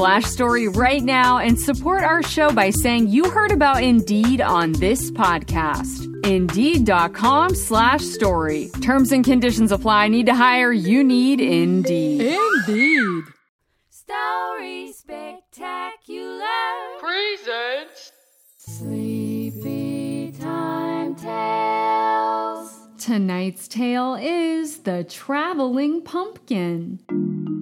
story right now and support our show by saying you heard about Indeed on this podcast. Indeed.com slash story. Terms and conditions apply. Need to hire? You need Indeed. Indeed. Story Spectacular. Presents. Sleepy Time Tales. Tonight's tale is The Traveling Pumpkin.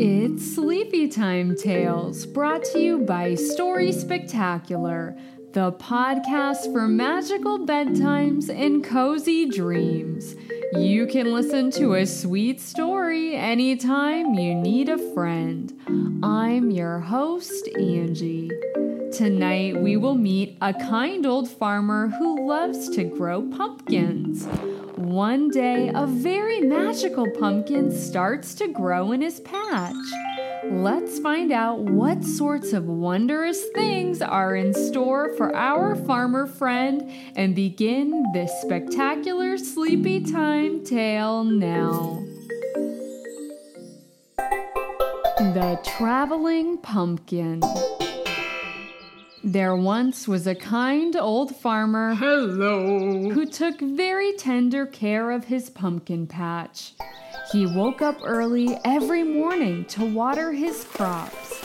It's Sleepy Time Tales, brought to you by Story Spectacular, the podcast for magical bedtimes and cozy dreams. You can listen to a sweet story anytime you need a friend. I'm your host, Angie. Tonight, we will meet a kind old farmer who loves to grow pumpkins. One day, a very magical pumpkin starts to grow in his patch. Let's find out what sorts of wondrous things are in store for our farmer friend and begin this spectacular sleepy time tale now. The Traveling Pumpkin. There once was a kind old farmer Hello. who took very tender care of his pumpkin patch. He woke up early every morning to water his crops.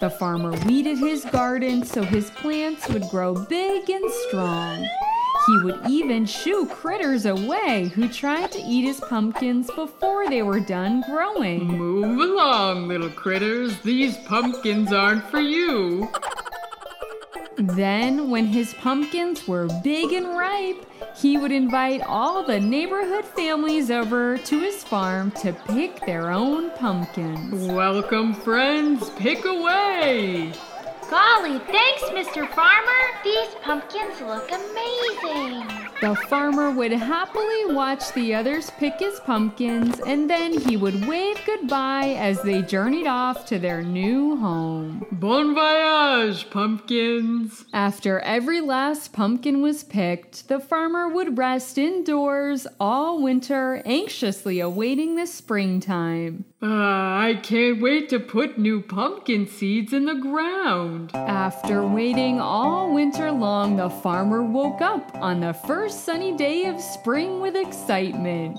The farmer weeded his garden so his plants would grow big and strong. He would even shoo critters away who tried to eat his pumpkins before they were done growing. Move along, little critters. These pumpkins aren't for you. Then, when his pumpkins were big and ripe, he would invite all the neighborhood families over to his farm to pick their own pumpkins. Welcome, friends. Pick away. Golly, thanks, Mr. Farmer. These pumpkins look amazing. The farmer would happily watch the others pick his pumpkins, and then he would wave goodbye as they journeyed off to their new home. Bon voyage, pumpkins. After every last pumpkin was picked, the farmer would rest indoors all winter, anxiously awaiting the springtime. Ah, I can't wait to put new pumpkin seeds in the ground. After waiting all winter long, the farmer woke up on the first sunny day of spring with excitement.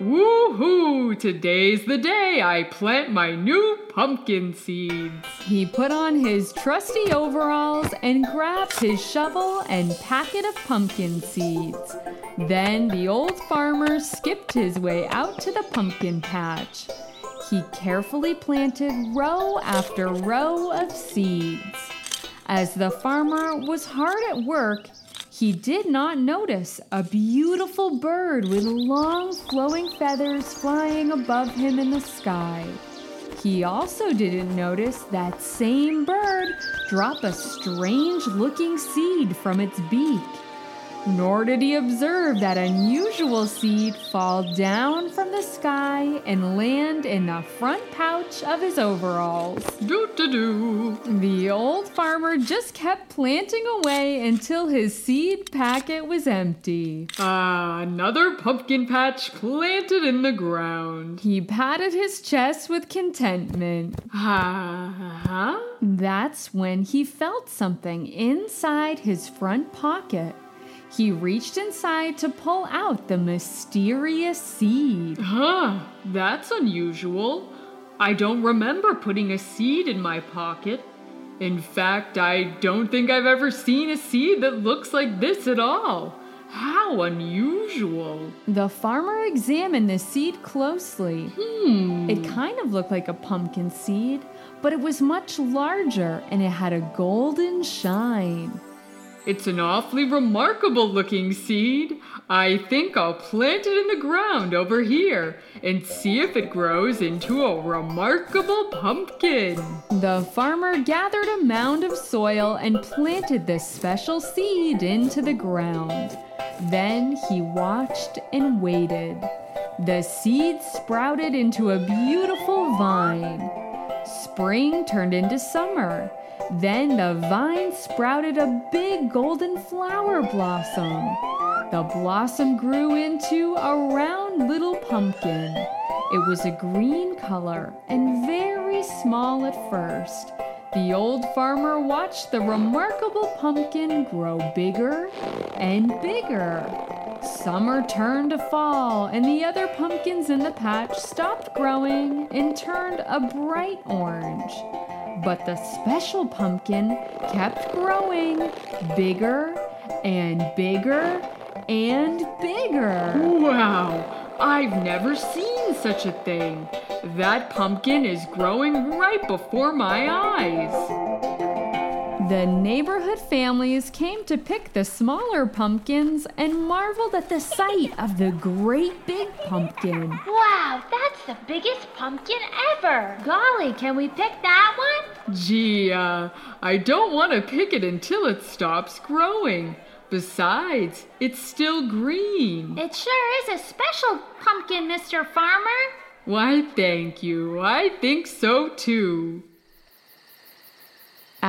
Woohoo! Today's the day I plant my new pumpkin seeds. He put on his trusty overalls and grabbed his shovel and packet of pumpkin seeds. Then the old farmer skipped his way out to the pumpkin patch. He carefully planted row after row of seeds. As the farmer was hard at work, he did not notice a beautiful bird with long flowing feathers flying above him in the sky. He also didn't notice that same bird drop a strange looking seed from its beak. Nor did he observe that unusual seed fall down from the sky and land in the front pouch of his overalls. Do do do. The old farmer just kept planting away until his seed packet was empty. Ah, another pumpkin patch planted in the ground. He patted his chest with contentment. Ha huh? That's when he felt something inside his front pocket. He reached inside to pull out the mysterious seed. Huh, that's unusual. I don't remember putting a seed in my pocket. In fact, I don't think I've ever seen a seed that looks like this at all. How unusual. The farmer examined the seed closely. Hmm. It kind of looked like a pumpkin seed, but it was much larger and it had a golden shine. It's an awfully remarkable looking seed. I think I'll plant it in the ground over here and see if it grows into a remarkable pumpkin. The farmer gathered a mound of soil and planted the special seed into the ground. Then he watched and waited. The seed sprouted into a beautiful vine. Spring turned into summer. Then the vine sprouted a big golden flower blossom. The blossom grew into a round little pumpkin. It was a green color and very small at first. The old farmer watched the remarkable pumpkin grow bigger and bigger. Summer turned to fall, and the other pumpkins in the patch stopped growing and turned a bright orange. But the special pumpkin kept growing bigger and bigger and bigger. Wow, I've never seen such a thing. That pumpkin is growing right before my eyes. The neighborhood families came to pick the smaller pumpkins and marveled at the sight of the great big pumpkin. Wow, that's the biggest pumpkin ever. Golly, can we pick that one? Gee, uh, I don't want to pick it until it stops growing. Besides, it's still green. It sure is a special pumpkin, Mr. Farmer. Why, thank you. I think so too.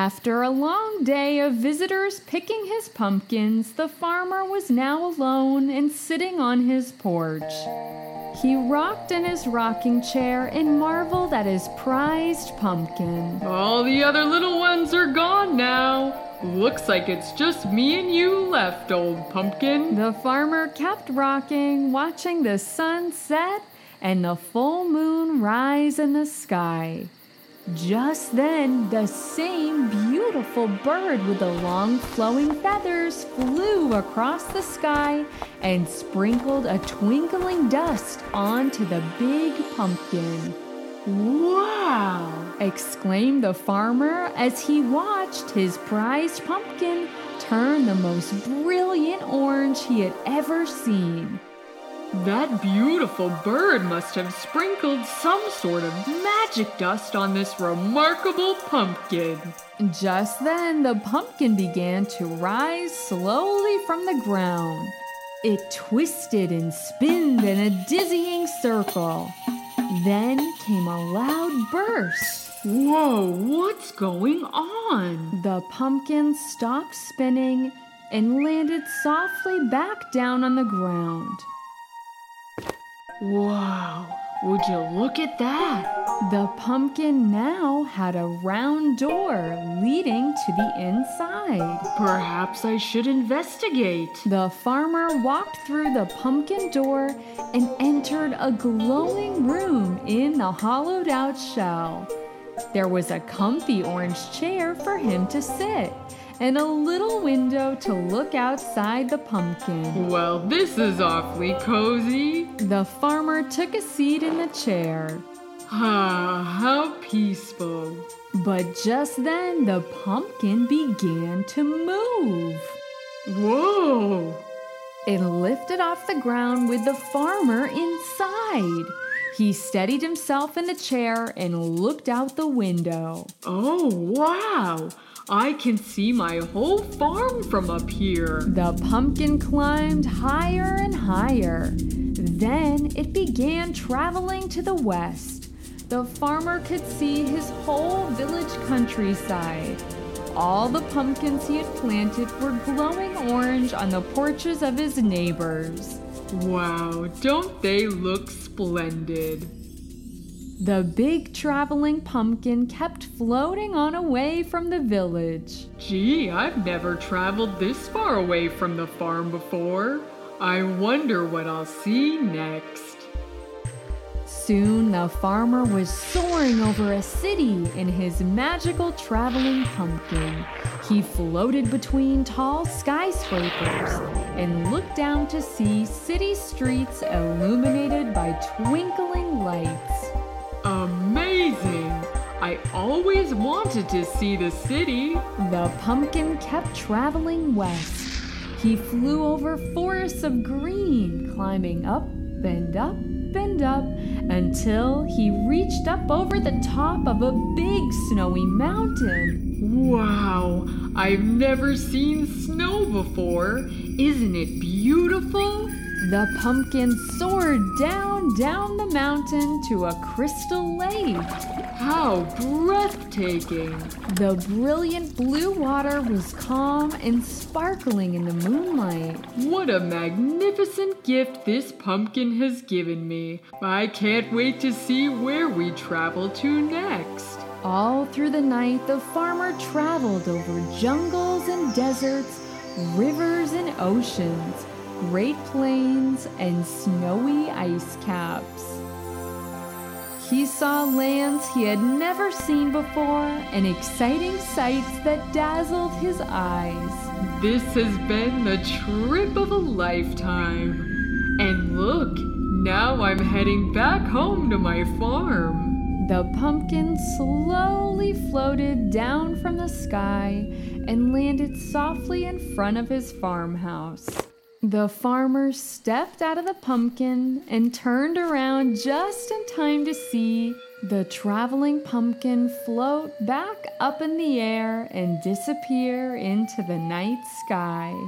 After a long day of visitors picking his pumpkins, the farmer was now alone and sitting on his porch. He rocked in his rocking chair and marveled at his prized pumpkin. All the other little ones are gone now. Looks like it's just me and you left, old pumpkin. The farmer kept rocking, watching the sun set and the full moon rise in the sky. Just then, the same beautiful bird with the long flowing feathers flew across the sky and sprinkled a twinkling dust onto the big pumpkin. Wow! exclaimed the farmer as he watched his prized pumpkin turn the most brilliant orange he had ever seen. That beautiful bird must have sprinkled some sort of magic dust on this remarkable pumpkin. Just then, the pumpkin began to rise slowly from the ground. It twisted and spinned in a dizzying circle. Then came a loud burst. Whoa, what's going on? The pumpkin stopped spinning and landed softly back down on the ground. Wow, would you look at that? The pumpkin now had a round door leading to the inside. Perhaps I should investigate. The farmer walked through the pumpkin door and entered a glowing room in the hollowed out shell. There was a comfy orange chair for him to sit and a little window to look outside the pumpkin. Well, this is awfully cozy. The farmer took a seat in the chair. Ah, how peaceful. But just then the pumpkin began to move. Whoa! It lifted off the ground with the farmer inside. He steadied himself in the chair and looked out the window. Oh, wow! I can see my whole farm from up here. The pumpkin climbed higher and higher. Then it began traveling to the west. The farmer could see his whole village countryside. All the pumpkins he had planted were glowing orange on the porches of his neighbors. Wow, don't they look splendid? The big traveling pumpkin kept floating on away from the village. Gee, I've never traveled this far away from the farm before. I wonder what I'll see next. Soon the farmer was soaring over a city in his magical traveling pumpkin. He floated between tall skyscrapers and looked down to see city streets illuminated by twinkling lights. Amazing! I always wanted to see the city. The pumpkin kept traveling west. He flew over forests of green, climbing up and up and up until he reached up over the top of a big snowy mountain. Wow, I've never seen snow before. Isn't it beautiful? The pumpkin soared down, down the mountain to a crystal lake. How breathtaking! The brilliant blue water was calm and sparkling in the moonlight. What a magnificent gift this pumpkin has given me. I can't wait to see where we travel to next. All through the night, the farmer traveled over jungles and deserts, rivers and oceans, great plains, and snowy ice caps. He saw lands he had never seen before and exciting sights that dazzled his eyes. This has been the trip of a lifetime. And look, now I'm heading back home to my farm. The pumpkin slowly floated down from the sky and landed softly in front of his farmhouse. The farmer stepped out of the pumpkin and turned around just in time to see the traveling pumpkin float back up in the air and disappear into the night sky.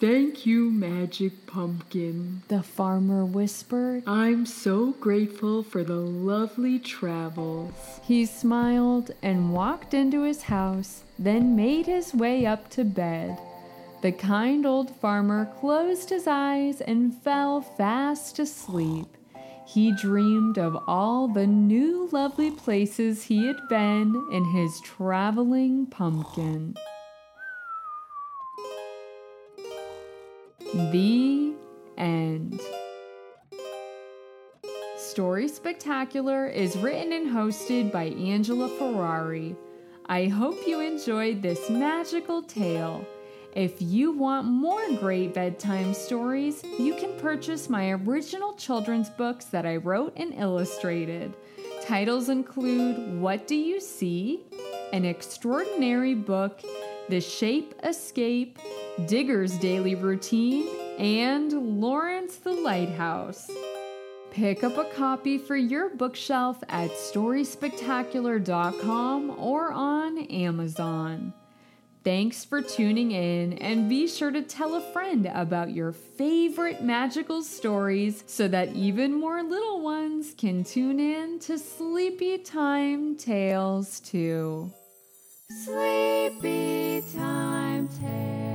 Thank you, Magic Pumpkin. The farmer whispered. I'm so grateful for the lovely travels. He smiled and walked into his house, then made his way up to bed. The kind old farmer closed his eyes and fell fast asleep. He dreamed of all the new lovely places he had been in his traveling pumpkin. The end. Story Spectacular is written and hosted by Angela Ferrari. I hope you enjoyed this magical tale. If you want more great bedtime stories, you can purchase my original children's books that I wrote and illustrated. Titles include What Do You See? An Extraordinary Book, The Shape Escape, Digger's Daily Routine, and Lawrence the Lighthouse. Pick up a copy for your bookshelf at StorySpectacular.com or on Amazon. Thanks for tuning in, and be sure to tell a friend about your favorite magical stories so that even more little ones can tune in to Sleepy Time Tales too. Sleepy Time Tales.